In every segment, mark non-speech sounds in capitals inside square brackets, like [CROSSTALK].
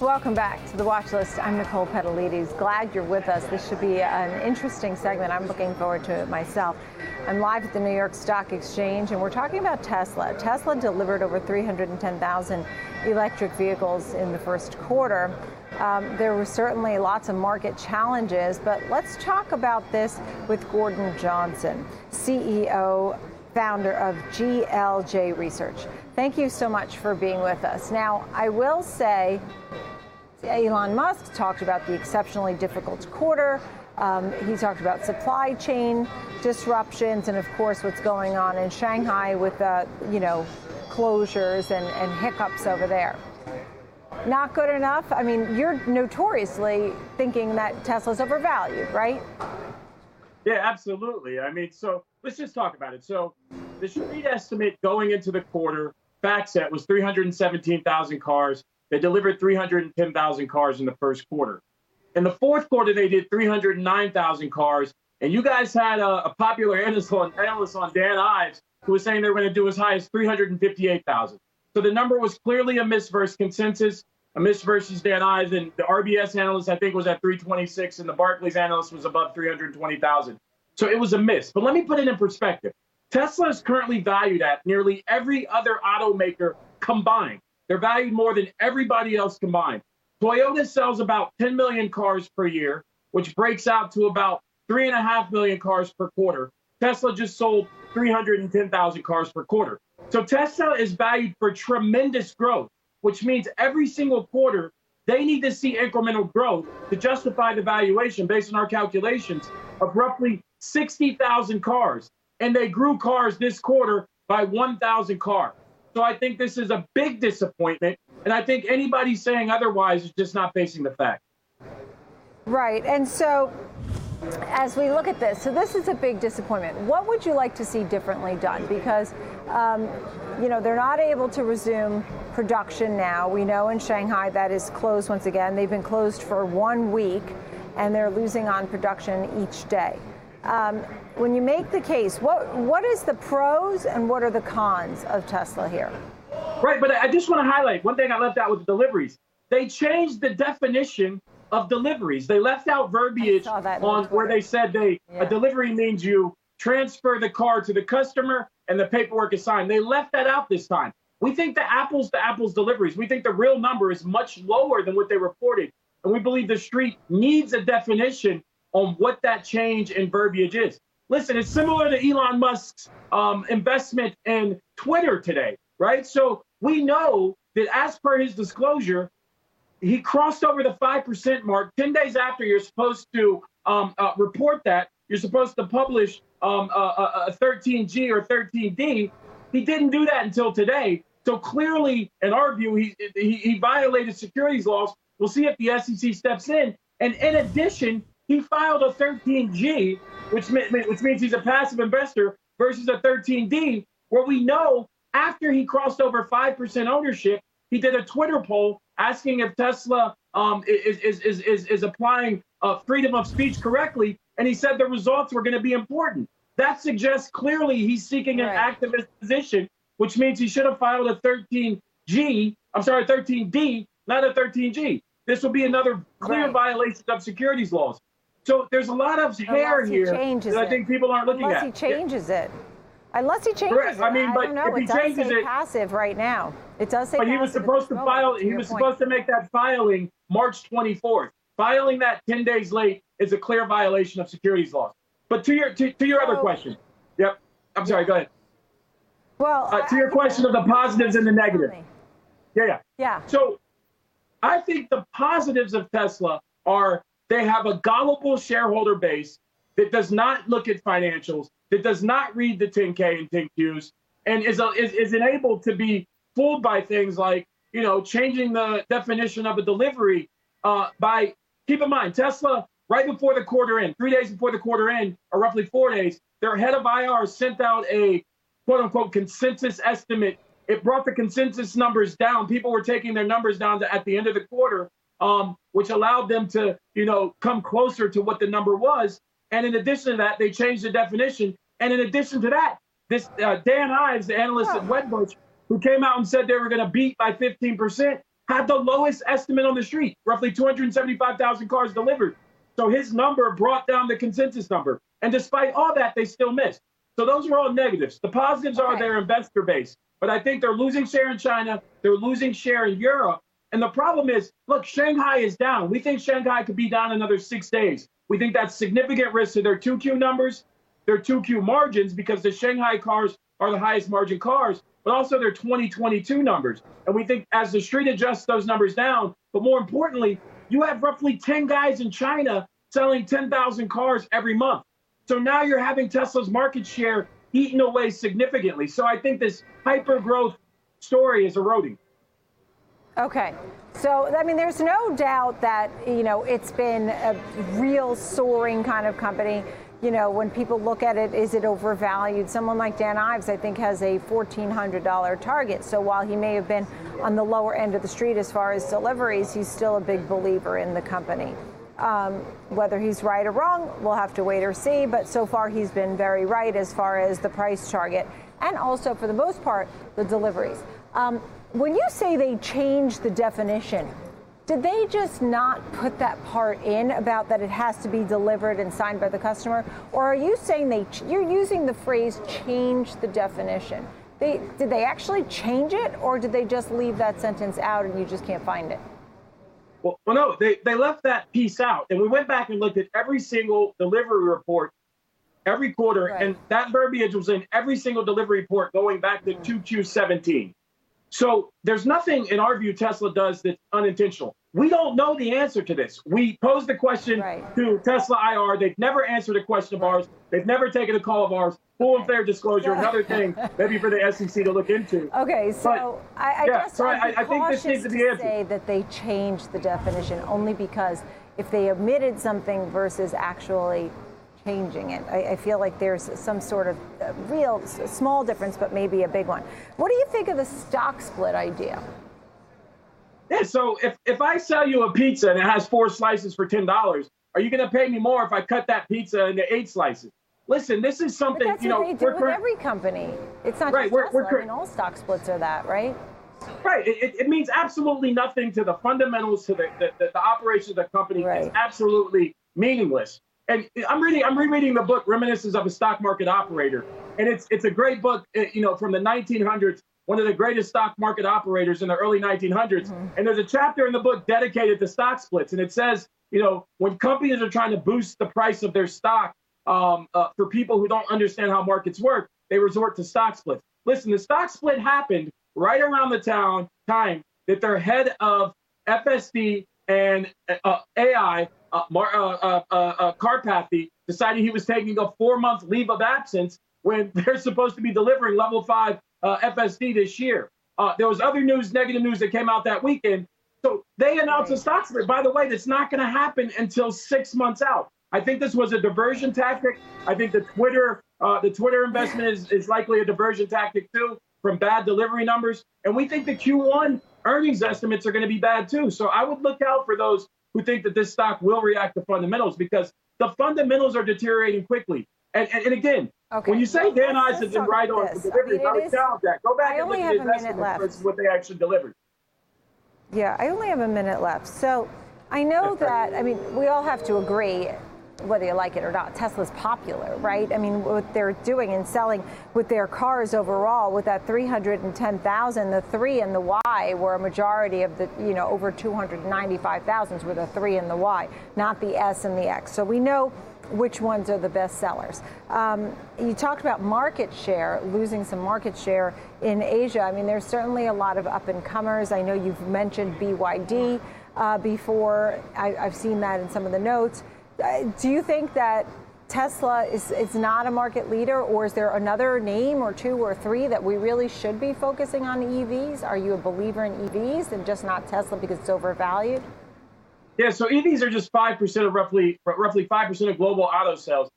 Welcome back to the watch list. I'm Nicole Petallides. Glad you're with us. This should be an interesting segment. I'm looking forward to it myself. I'm live at the New York Stock Exchange, and we're talking about Tesla. Tesla delivered over 310,000 electric vehicles in the first quarter. Um, there were certainly lots of market challenges, but let's talk about this with Gordon Johnson, CEO, founder of GLJ Research. Thank you so much for being with us. Now, I will say, Elon Musk talked about the exceptionally difficult quarter. Um, he talked about supply chain disruptions and, of course, what's going on in Shanghai with, uh, you know, closures and, and hiccups over there. Not good enough? I mean, you're notoriously thinking that Tesla's overvalued, right? Yeah, absolutely. I mean, so let's just talk about it. So the street estimate going into the quarter, FactSet, was 317,000 cars. They delivered 310,000 cars in the first quarter. In the fourth quarter, they did 309,000 cars. And you guys had a, a popular analyst on, analyst on Dan Ives who was saying they were going to do as high as 358,000. So the number was clearly a miss versus consensus, a miss versus Dan Ives. And the RBS analyst, I think, was at 326, and the Barclays analyst was above 320,000. So it was a miss. But let me put it in perspective. Tesla is currently valued at nearly every other automaker combined. They're valued more than everybody else combined. Toyota sells about 10 million cars per year, which breaks out to about three and a half million cars per quarter. Tesla just sold 310,000 cars per quarter. So Tesla is valued for tremendous growth, which means every single quarter they need to see incremental growth to justify the valuation based on our calculations of roughly 60,000 cars. And they grew cars this quarter by 1,000 cars. So I think this is a big disappointment. And I think anybody saying otherwise is just not facing the fact. Right. And so as we look at this, so this is a big disappointment. What would you like to see differently done? Because, um, you know, they're not able to resume production now. We know in Shanghai that is closed once again. They've been closed for one week and they're losing on production each day. Um, when you make the case, what what is the pros and what are the cons of Tesla here? Right, but I just want to highlight one thing I left out with the deliveries. They changed the definition of deliveries. They left out verbiage on where they said they yeah. a delivery means you transfer the car to the customer and the paperwork is signed. They left that out this time. We think the apples to apples deliveries. We think the real number is much lower than what they reported, and we believe the street needs a definition on what that change in verbiage is. Listen, it's similar to Elon Musk's um, investment in Twitter today, right? So we know that as per his disclosure, he crossed over the 5% mark 10 days after you're supposed to um, uh, report that. You're supposed to publish um, a, a 13G or 13D. He didn't do that until today. So clearly, in our view, he, he, he violated securities laws. We'll see if the SEC steps in. And in addition, he filed a 13G, which, which means he's a passive investor, versus a 13D, where we know after he crossed over 5% ownership, he did a Twitter poll asking if Tesla um, is, is, is, is, is applying uh, freedom of speech correctly, and he said the results were going to be important. That suggests clearly he's seeking an right. activist position, which means he should have filed a 13G, I'm sorry, 13D, not a 13G. This will be another clear right. violation of securities laws. So there's a lot of hair here that I think people aren't looking Unless at. Unless he changes yeah. it. Unless he changes Correct. it. I mean, I but if he it changes it, passive right now. It does say. But he was supposed to file. he was point. supposed to make that filing March 24th. Filing that 10 days late is a clear violation of securities laws. But to your to, to your other question, yep. I'm sorry. Go ahead. Well, uh, to your question of the positives and the negative. Yeah, yeah. Yeah. So, I think the positives of Tesla are they have a gullible shareholder base that does not look at financials, that does not read the 10K and 10Qs, and is, is, is enabled to be fooled by things like, you know, changing the definition of a delivery uh, by, keep in mind, Tesla, right before the quarter end, three days before the quarter end, or roughly four days, their head of IR sent out a quote unquote consensus estimate. It brought the consensus numbers down. People were taking their numbers down to, at the end of the quarter um, which allowed them to, you know, come closer to what the number was. And in addition to that, they changed the definition. And in addition to that, this uh, Dan Ives, the analyst at Wedbush, who came out and said they were going to beat by 15%, had the lowest estimate on the street, roughly 275,000 cars delivered. So his number brought down the consensus number. And despite all that, they still missed. So those are all negatives. The positives are their investor base. But I think they're losing share in China, they're losing share in Europe. And the problem is, look, Shanghai is down. We think Shanghai could be down another six days. We think that's significant risk to their 2Q numbers, their 2Q margins, because the Shanghai cars are the highest margin cars, but also their 2022 numbers. And we think as the street adjusts those numbers down, but more importantly, you have roughly 10 guys in China selling 10,000 cars every month. So now you're having Tesla's market share eaten away significantly. So I think this hyper growth story is eroding. Okay. So, I mean, there's no doubt that, you know, it's been a real soaring kind of company. You know, when people look at it, is it overvalued? Someone like Dan Ives, I think, has a $1,400 target. So while he may have been on the lower end of the street as far as deliveries, he's still a big believer in the company. Um, whether he's right or wrong, we'll have to wait or see. But so far, he's been very right as far as the price target and also, for the most part, the deliveries. Um, when you say they changed the definition, did they just not put that part in about that it has to be delivered and signed by the customer? Or are you saying they you're using the phrase change the definition? They, did they actually change it or did they just leave that sentence out and you just can't find it? Well, well, no, they, they left that piece out. And we went back and looked at every single delivery report every quarter. Right. And that verbiage was in every single delivery report going back to mm. 2Q17. So there's nothing in our view Tesla does that's unintentional. We don't know the answer to this. We posed the question right. to Tesla IR. They've never answered a question of ours. They've never taken a call of ours. Full and fair disclosure, another thing maybe for the SEC to look into. Okay, so but, I, I yeah, so I, I think this needs to be answered. say that they changed the definition only because if they omitted something versus actually changing it. I, I, feel like there's some sort of uh, real small difference, but maybe a big one. What do you think of the stock split idea? Yeah, so if, if I sell you a pizza and it has four slices for $10, are you going to pay me more if I cut that pizza into eight slices? Listen, this is something, you know. What they do with every company. It's not right, just we're, Tesla. We're, I mean, all stock splits are that, right? Right. It, it means absolutely nothing to the fundamentals, to the, the, the, the operation of the company. Right. It's absolutely meaningless. And I'm reading, I'm rereading the book Reminiscences of a Stock Market Operator, and it's it's a great book, eh, you know, from the 1900s, one of the greatest stock market operators in the early 1900s. Mm-hmm. And there's a chapter in the book dedicated to stock splits, and it says, you know, when companies are trying to boost the price of their stock um, uh, for people who don't understand how markets work, they resort to stock splits. Listen, the stock split happened right around the town time that their head of FSD and uh, AI uh, Mar- uh, uh, uh, Karpathy decided he was taking a four-month leave of absence when [LAUGHS] they're supposed to be delivering level five uh, FSD this year. Uh, there was other news, negative news that came out that weekend. So they announced a stock split. By the way, that's not going to happen until six months out. I think this was a diversion tactic. I think the Twitter, uh, the Twitter investment is, is likely a diversion tactic too from bad delivery numbers. And we think the Q1 earnings estimates are going to be bad too. So I would look out for those who think that this stock will react to fundamentals because the fundamentals are deteriorating quickly. And, and, and again, okay. when you say Dan Ives been right on the delivery, I, mean, I would challenge that. Go back and look at investment versus what they actually delivered. Yeah, I only have a minute left. So I know that, I mean, we all have to agree whether you like it or not, Tesla's popular, right? I mean, what they're doing and selling with their cars overall, with that 310,000, the 3 and the Y were a majority of the, you know, over 295,000 were the 3 and the Y, not the S and the X. So we know which ones are the best sellers. Um, you talked about market share, losing some market share in Asia. I mean, there's certainly a lot of up and comers. I know you've mentioned BYD uh, before. I, I've seen that in some of the notes. Uh, do you think that Tesla is, is not a market leader, or is there another name or two or three that we really should be focusing on EVs? Are you a believer in EVs and just not Tesla because it's overvalued? Yeah, so EVs are just five percent of roughly roughly five percent of global auto sales.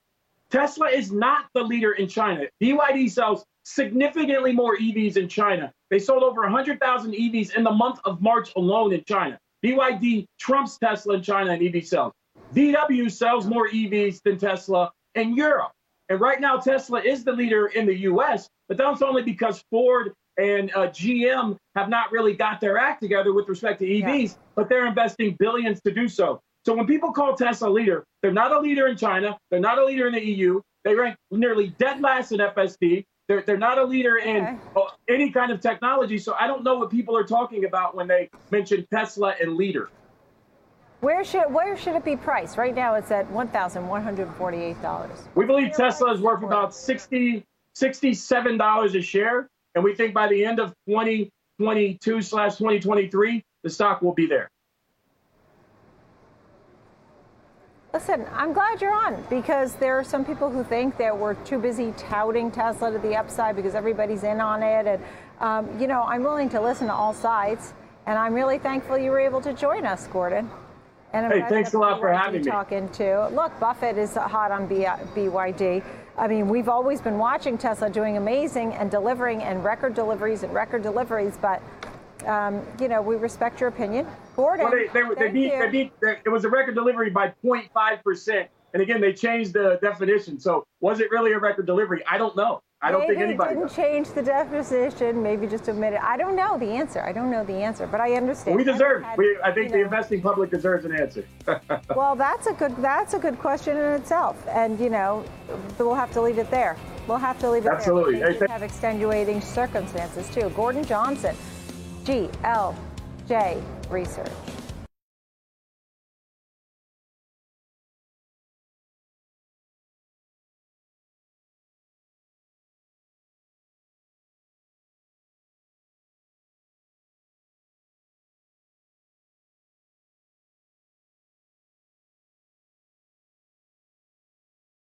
Tesla is not the leader in China. BYD sells significantly more EVs in China. They sold over 100,000 EVs in the month of March alone in China. BYD trumps Tesla in China in EV sales. VW sells more EVs than Tesla in Europe. And right now, Tesla is the leader in the US, but that's only because Ford and uh, GM have not really got their act together with respect to EVs, yeah. but they're investing billions to do so. So when people call Tesla a leader, they're not a leader in China. They're not a leader in the EU. They rank nearly dead last in FSD. They're, they're not a leader in. Uh, any kind of technology. So I don't know what people are talking about when they mention Tesla and leader. Where should where should it be priced? Right now it's at one thousand one hundred forty-eight dollars. We believe Tesla is worth about 60 $67 a share, and we think by the end of 2022 slash 2023, the stock will be there. Listen, I'm glad you're on because there are some people who think that we're too busy touting Tesla to the upside because everybody's in on it. And, um, you know, I'm willing to listen to all sides. And I'm really thankful you were able to join us, Gordon. And hey, thanks a lot for having me. Talking to look, Buffett is hot on BYD. I mean, we've always been watching Tesla doing amazing and delivering and record deliveries and record deliveries, but um, you know, we respect your opinion. Gordon, well, they, they, they beat, they beat, it was a record delivery by 0.5%. And again, they changed the definition. So was it really a record delivery? I don't know. I don't maybe think anybody didn't does. change the definition. Maybe just admit it. I don't know the answer. I don't know the answer, but I understand. We deserve. Had, we, I think the know. investing public deserves an answer. [LAUGHS] well, that's a good. That's a good question in itself, and you know, we'll have to leave it there. We'll have to leave it Absolutely. there. Absolutely. Have extenuating circumstances too. Gordon Johnson, GLJ Research.